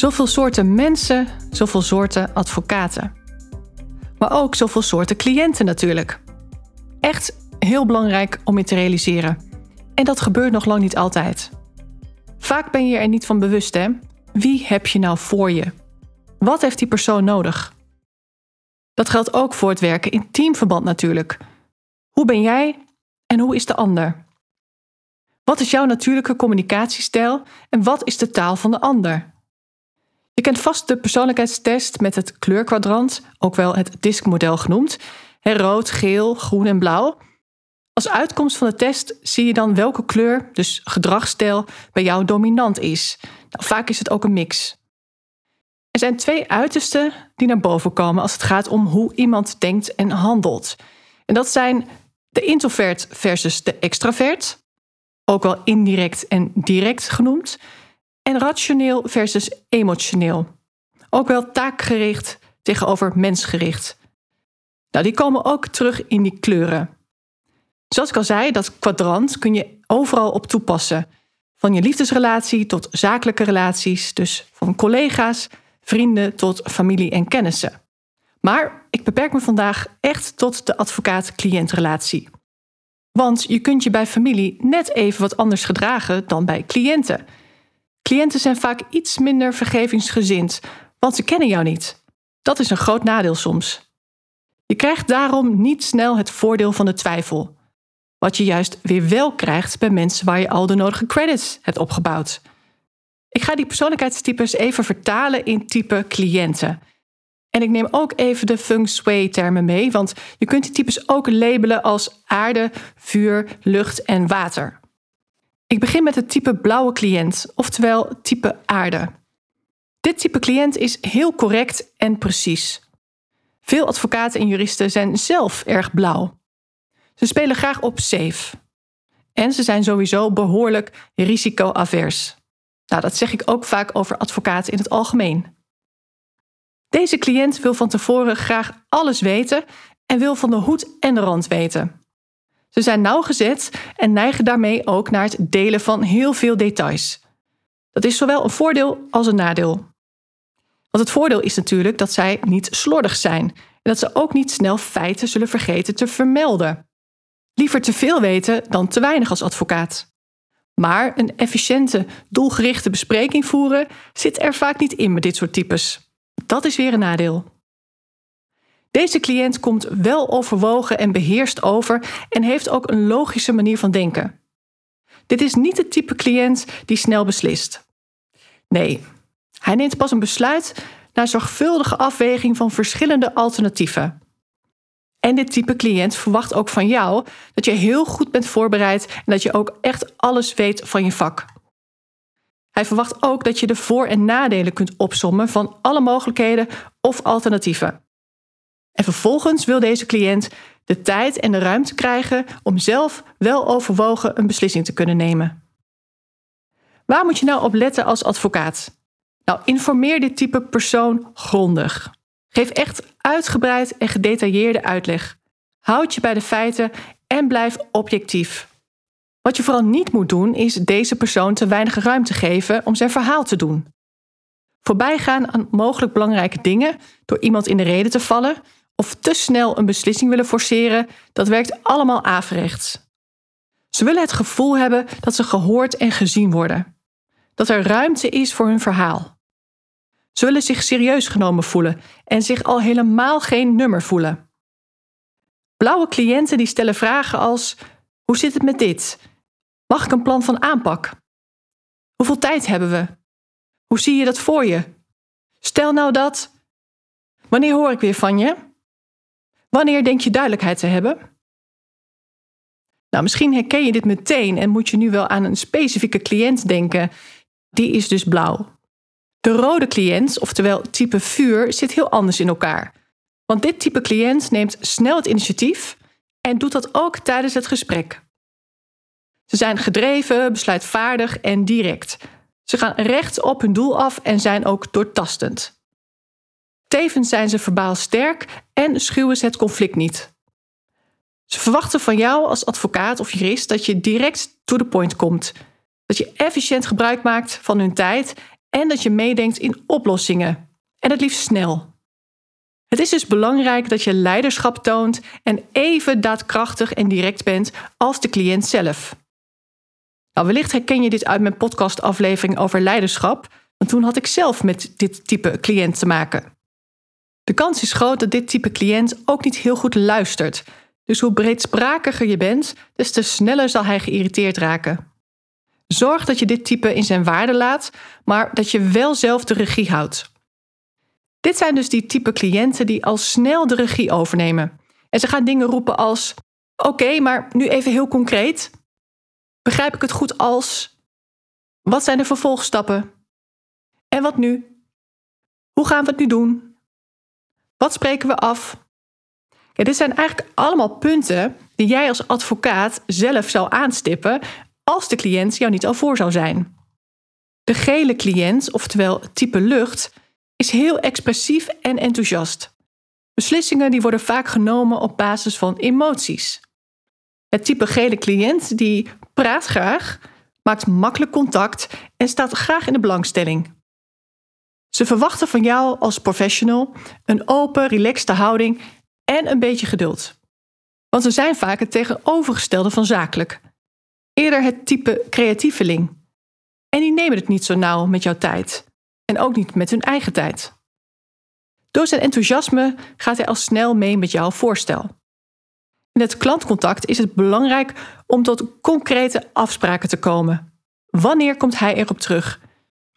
Zoveel soorten mensen, zoveel soorten advocaten. Maar ook zoveel soorten cliënten natuurlijk. Echt heel belangrijk om je te realiseren. En dat gebeurt nog lang niet altijd. Vaak ben je er niet van bewust, hè? Wie heb je nou voor je? Wat heeft die persoon nodig? Dat geldt ook voor het werken in teamverband natuurlijk. Hoe ben jij en hoe is de ander? Wat is jouw natuurlijke communicatiestijl en wat is de taal van de ander? Je kent vast de persoonlijkheidstest met het kleurkwadrant, ook wel het diskmodel genoemd. rood, geel, groen en blauw. Als uitkomst van de test zie je dan welke kleur, dus gedragsstijl, bij jou dominant is. Nou, vaak is het ook een mix. Er zijn twee uitersten die naar boven komen als het gaat om hoe iemand denkt en handelt. En dat zijn de introvert versus de extravert, ook wel indirect en direct genoemd en rationeel versus emotioneel. Ook wel taakgericht tegenover mensgericht. Nou, die komen ook terug in die kleuren. Zoals ik al zei, dat kwadrant kun je overal op toepassen. Van je liefdesrelatie tot zakelijke relaties, dus van collega's, vrienden tot familie en kennissen. Maar ik beperk me vandaag echt tot de advocaat-cliëntrelatie. Want je kunt je bij familie net even wat anders gedragen dan bij cliënten. Cliënten zijn vaak iets minder vergevingsgezind, want ze kennen jou niet. Dat is een groot nadeel soms. Je krijgt daarom niet snel het voordeel van de twijfel. Wat je juist weer wel krijgt bij mensen waar je al de nodige credits hebt opgebouwd. Ik ga die persoonlijkheidstypes even vertalen in type cliënten. En ik neem ook even de feng shui-termen mee, want je kunt die types ook labelen als aarde, vuur, lucht en water. Ik begin met het type blauwe cliënt, oftewel type aarde. Dit type cliënt is heel correct en precies. Veel advocaten en juristen zijn zelf erg blauw. Ze spelen graag op safe. En ze zijn sowieso behoorlijk risicoavers. Nou, dat zeg ik ook vaak over advocaten in het algemeen. Deze cliënt wil van tevoren graag alles weten en wil van de hoed en de rand weten. Ze zijn nauwgezet en neigen daarmee ook naar het delen van heel veel details. Dat is zowel een voordeel als een nadeel. Want het voordeel is natuurlijk dat zij niet slordig zijn en dat ze ook niet snel feiten zullen vergeten te vermelden. Liever te veel weten dan te weinig als advocaat. Maar een efficiënte, doelgerichte bespreking voeren zit er vaak niet in met dit soort types. Dat is weer een nadeel. Deze cliënt komt wel overwogen en beheerst over en heeft ook een logische manier van denken. Dit is niet het type cliënt die snel beslist. Nee, hij neemt pas een besluit na zorgvuldige afweging van verschillende alternatieven. En dit type cliënt verwacht ook van jou dat je heel goed bent voorbereid en dat je ook echt alles weet van je vak. Hij verwacht ook dat je de voor- en nadelen kunt opsommen van alle mogelijkheden of alternatieven. En vervolgens wil deze cliënt de tijd en de ruimte krijgen om zelf wel overwogen een beslissing te kunnen nemen. Waar moet je nou op letten als advocaat? Nou, informeer dit type persoon grondig. Geef echt uitgebreid en gedetailleerde uitleg. Houd je bij de feiten en blijf objectief. Wat je vooral niet moet doen, is deze persoon te weinig ruimte geven om zijn verhaal te doen. Voorbijgaan aan mogelijk belangrijke dingen door iemand in de reden te vallen of te snel een beslissing willen forceren, dat werkt allemaal averechts. Ze willen het gevoel hebben dat ze gehoord en gezien worden. Dat er ruimte is voor hun verhaal. Ze willen zich serieus genomen voelen en zich al helemaal geen nummer voelen. Blauwe cliënten die stellen vragen als: hoe zit het met dit? Mag ik een plan van aanpak? Hoeveel tijd hebben we? Hoe zie je dat voor je? Stel nou dat. Wanneer hoor ik weer van je? Wanneer denk je duidelijkheid te hebben? Nou, misschien herken je dit meteen en moet je nu wel aan een specifieke cliënt denken. Die is dus blauw. De rode cliënt, oftewel type vuur, zit heel anders in elkaar. Want dit type cliënt neemt snel het initiatief en doet dat ook tijdens het gesprek. Ze zijn gedreven, besluitvaardig en direct. Ze gaan recht op hun doel af en zijn ook doortastend. Tevens zijn ze verbaal sterk en schuwen ze het conflict niet. Ze verwachten van jou als advocaat of jurist dat je direct to the point komt. Dat je efficiënt gebruik maakt van hun tijd en dat je meedenkt in oplossingen. En het liefst snel. Het is dus belangrijk dat je leiderschap toont en even daadkrachtig en direct bent als de cliënt zelf. Nou, wellicht herken je dit uit mijn podcastaflevering over leiderschap, want toen had ik zelf met dit type cliënt te maken. De kans is groot dat dit type cliënt ook niet heel goed luistert. Dus hoe breedsprakiger je bent, des te sneller zal hij geïrriteerd raken. Zorg dat je dit type in zijn waarde laat, maar dat je wel zelf de regie houdt. Dit zijn dus die type cliënten die al snel de regie overnemen. En ze gaan dingen roepen als: Oké, maar nu even heel concreet. Begrijp ik het goed als? Wat zijn de vervolgstappen? En wat nu? Hoe gaan we het nu doen? Wat spreken we af? dit zijn eigenlijk allemaal punten die jij als advocaat zelf zou aanstippen als de cliënt jou niet al voor zou zijn. De gele cliënt, oftewel type lucht, is heel expressief en enthousiast. Beslissingen die worden vaak genomen op basis van emoties. Het type gele cliënt die praat graag, maakt makkelijk contact en staat graag in de belangstelling. Ze verwachten van jou als professional een open, relaxte houding en een beetje geduld. Want ze zijn vaak het tegenovergestelde van zakelijk. Eerder het type creatieveling. En die nemen het niet zo nauw met jouw tijd. En ook niet met hun eigen tijd. Door zijn enthousiasme gaat hij al snel mee met jouw voorstel. In het klantcontact is het belangrijk om tot concrete afspraken te komen. Wanneer komt hij erop terug?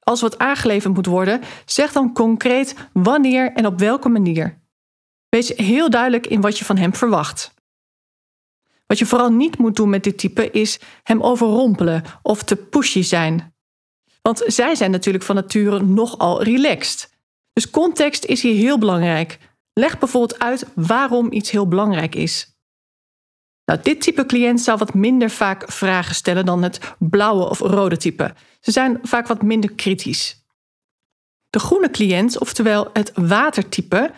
Als wat aangeleverd moet worden, zeg dan concreet wanneer en op welke manier. Wees heel duidelijk in wat je van hem verwacht. Wat je vooral niet moet doen met dit type is hem overrompelen of te pushy zijn. Want zij zijn natuurlijk van nature nogal relaxed. Dus context is hier heel belangrijk. Leg bijvoorbeeld uit waarom iets heel belangrijk is. Nou, dit type cliënt zal wat minder vaak vragen stellen dan het blauwe of rode type. Ze zijn vaak wat minder kritisch. De groene cliënt, oftewel het watertype,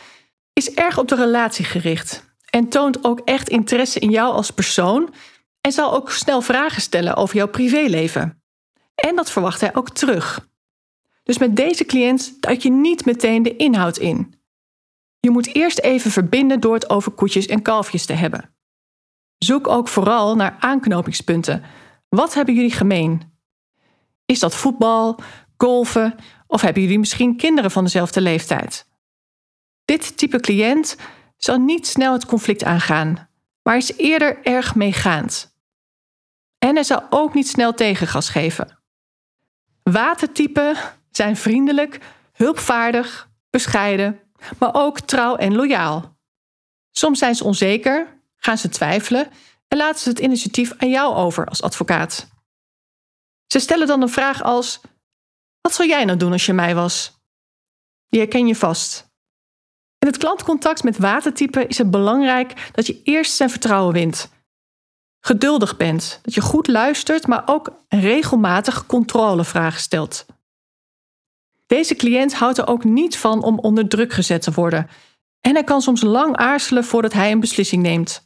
is erg op de relatie gericht en toont ook echt interesse in jou als persoon en zal ook snel vragen stellen over jouw privéleven. En dat verwacht hij ook terug. Dus met deze cliënt duik je niet meteen de inhoud in. Je moet eerst even verbinden door het over koetjes en kalfjes te hebben. Zoek ook vooral naar aanknopingspunten. Wat hebben jullie gemeen? Is dat voetbal, golfen of hebben jullie misschien kinderen van dezelfde leeftijd? Dit type cliënt zal niet snel het conflict aangaan, maar is eerder erg meegaand. En hij zal ook niet snel tegengas geven. Watertypen zijn vriendelijk, hulpvaardig, bescheiden, maar ook trouw en loyaal. Soms zijn ze onzeker gaan ze twijfelen en laten ze het initiatief aan jou over als advocaat. Ze stellen dan een vraag als: Wat zou jij nou doen als je mij was? Die herken je vast. In het klantcontact met watertypen is het belangrijk dat je eerst zijn vertrouwen wint. Geduldig bent, dat je goed luistert, maar ook regelmatig controlevragen stelt. Deze cliënt houdt er ook niet van om onder druk gezet te worden. En hij kan soms lang aarzelen voordat hij een beslissing neemt.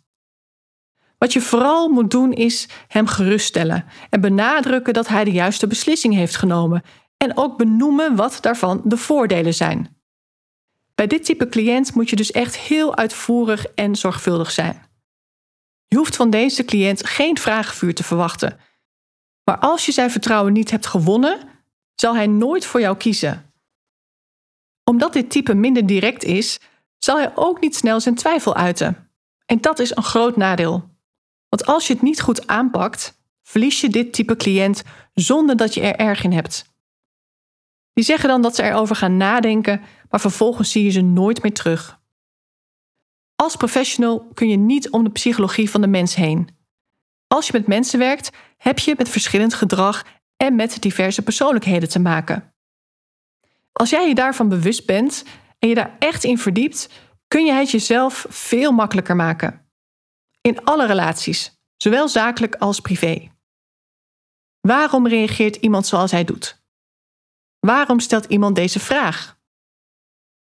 Wat je vooral moet doen is hem geruststellen en benadrukken dat hij de juiste beslissing heeft genomen en ook benoemen wat daarvan de voordelen zijn. Bij dit type cliënt moet je dus echt heel uitvoerig en zorgvuldig zijn. Je hoeft van deze cliënt geen vragenvuur te verwachten. Maar als je zijn vertrouwen niet hebt gewonnen, zal hij nooit voor jou kiezen. Omdat dit type minder direct is, zal hij ook niet snel zijn twijfel uiten. En dat is een groot nadeel. Want als je het niet goed aanpakt, verlies je dit type cliënt zonder dat je er erg in hebt. Die zeggen dan dat ze erover gaan nadenken, maar vervolgens zie je ze nooit meer terug. Als professional kun je niet om de psychologie van de mens heen. Als je met mensen werkt, heb je met verschillend gedrag en met diverse persoonlijkheden te maken. Als jij je daarvan bewust bent en je daar echt in verdiept, kun je het jezelf veel makkelijker maken. In alle relaties, zowel zakelijk als privé. Waarom reageert iemand zoals hij doet? Waarom stelt iemand deze vraag?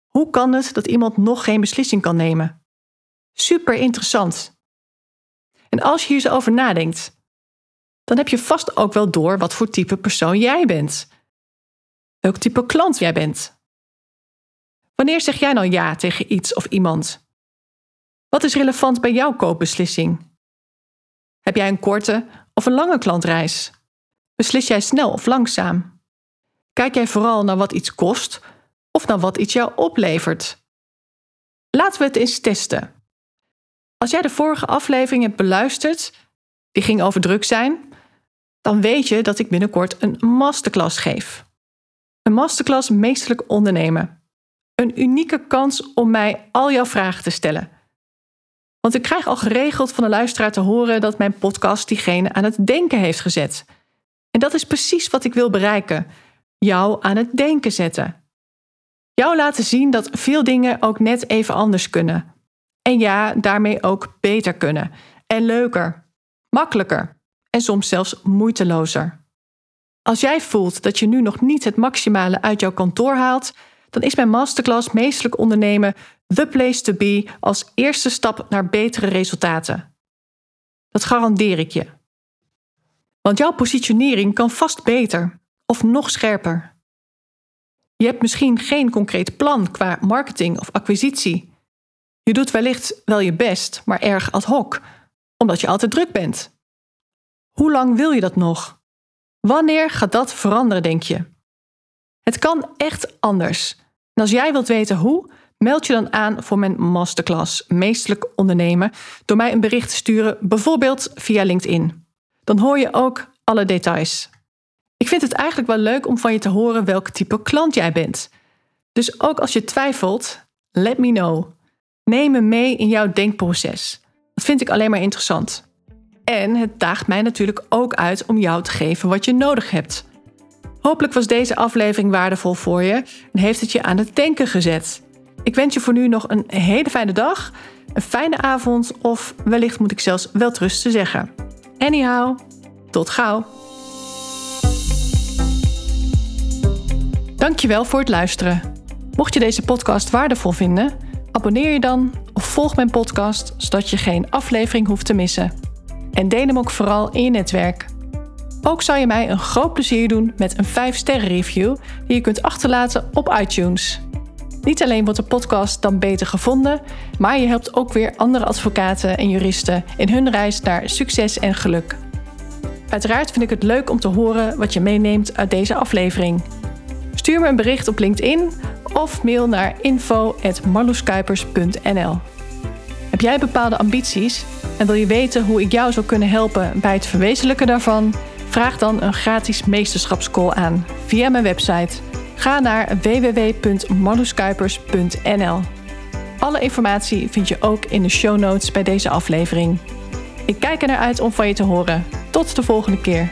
Hoe kan het dat iemand nog geen beslissing kan nemen? Super interessant. En als je hier zo over nadenkt, dan heb je vast ook wel door wat voor type persoon jij bent. Welk type klant jij bent. Wanneer zeg jij nou ja tegen iets of iemand? Wat is relevant bij jouw koopbeslissing? Heb jij een korte of een lange klantreis? Beslis jij snel of langzaam? Kijk jij vooral naar wat iets kost of naar wat iets jou oplevert? Laten we het eens testen. Als jij de vorige aflevering hebt beluisterd, die ging over druk zijn, dan weet je dat ik binnenkort een masterclass geef. Een masterclass meesterlijk ondernemen. Een unieke kans om mij al jouw vragen te stellen. Want ik krijg al geregeld van de luisteraar te horen dat mijn podcast diegene aan het denken heeft gezet. En dat is precies wat ik wil bereiken: jou aan het denken zetten. Jou laten zien dat veel dingen ook net even anders kunnen. En ja, daarmee ook beter kunnen. En leuker, makkelijker en soms zelfs moeitelozer. Als jij voelt dat je nu nog niet het maximale uit jouw kantoor haalt, dan is mijn masterclass Meestelijk Ondernemen the place to be als eerste stap naar betere resultaten. Dat garandeer ik je. Want jouw positionering kan vast beter of nog scherper. Je hebt misschien geen concreet plan qua marketing of acquisitie. Je doet wellicht wel je best, maar erg ad hoc, omdat je altijd druk bent. Hoe lang wil je dat nog? Wanneer gaat dat veranderen, denk je? Het kan echt anders. En als jij wilt weten hoe, meld je dan aan voor mijn masterclass Meestelijk Ondernemen door mij een bericht te sturen, bijvoorbeeld via LinkedIn. Dan hoor je ook alle details. Ik vind het eigenlijk wel leuk om van je te horen welk type klant jij bent. Dus ook als je twijfelt, let me know. Neem me mee in jouw denkproces. Dat vind ik alleen maar interessant. En het daagt mij natuurlijk ook uit om jou te geven wat je nodig hebt. Hopelijk was deze aflevering waardevol voor je en heeft het je aan het denken gezet. Ik wens je voor nu nog een hele fijne dag, een fijne avond of wellicht moet ik zelfs wel te zeggen. Anyhow, tot gauw. Dankjewel voor het luisteren. Mocht je deze podcast waardevol vinden, abonneer je dan of volg mijn podcast zodat je geen aflevering hoeft te missen. En deel hem ook vooral in je netwerk. Ook zou je mij een groot plezier doen met een 5-sterren review die je kunt achterlaten op iTunes. Niet alleen wordt de podcast dan beter gevonden, maar je helpt ook weer andere advocaten en juristen in hun reis naar succes en geluk. Uiteraard vind ik het leuk om te horen wat je meeneemt uit deze aflevering. Stuur me een bericht op LinkedIn of mail naar info.marloeskuipers.nl. Heb jij bepaalde ambities en wil je weten hoe ik jou zou kunnen helpen bij het verwezenlijken daarvan? Vraag dan een gratis meesterschapscall aan via mijn website. Ga naar www.marloeskuipers.nl. Alle informatie vind je ook in de show notes bij deze aflevering. Ik kijk er naar uit om van je te horen. Tot de volgende keer.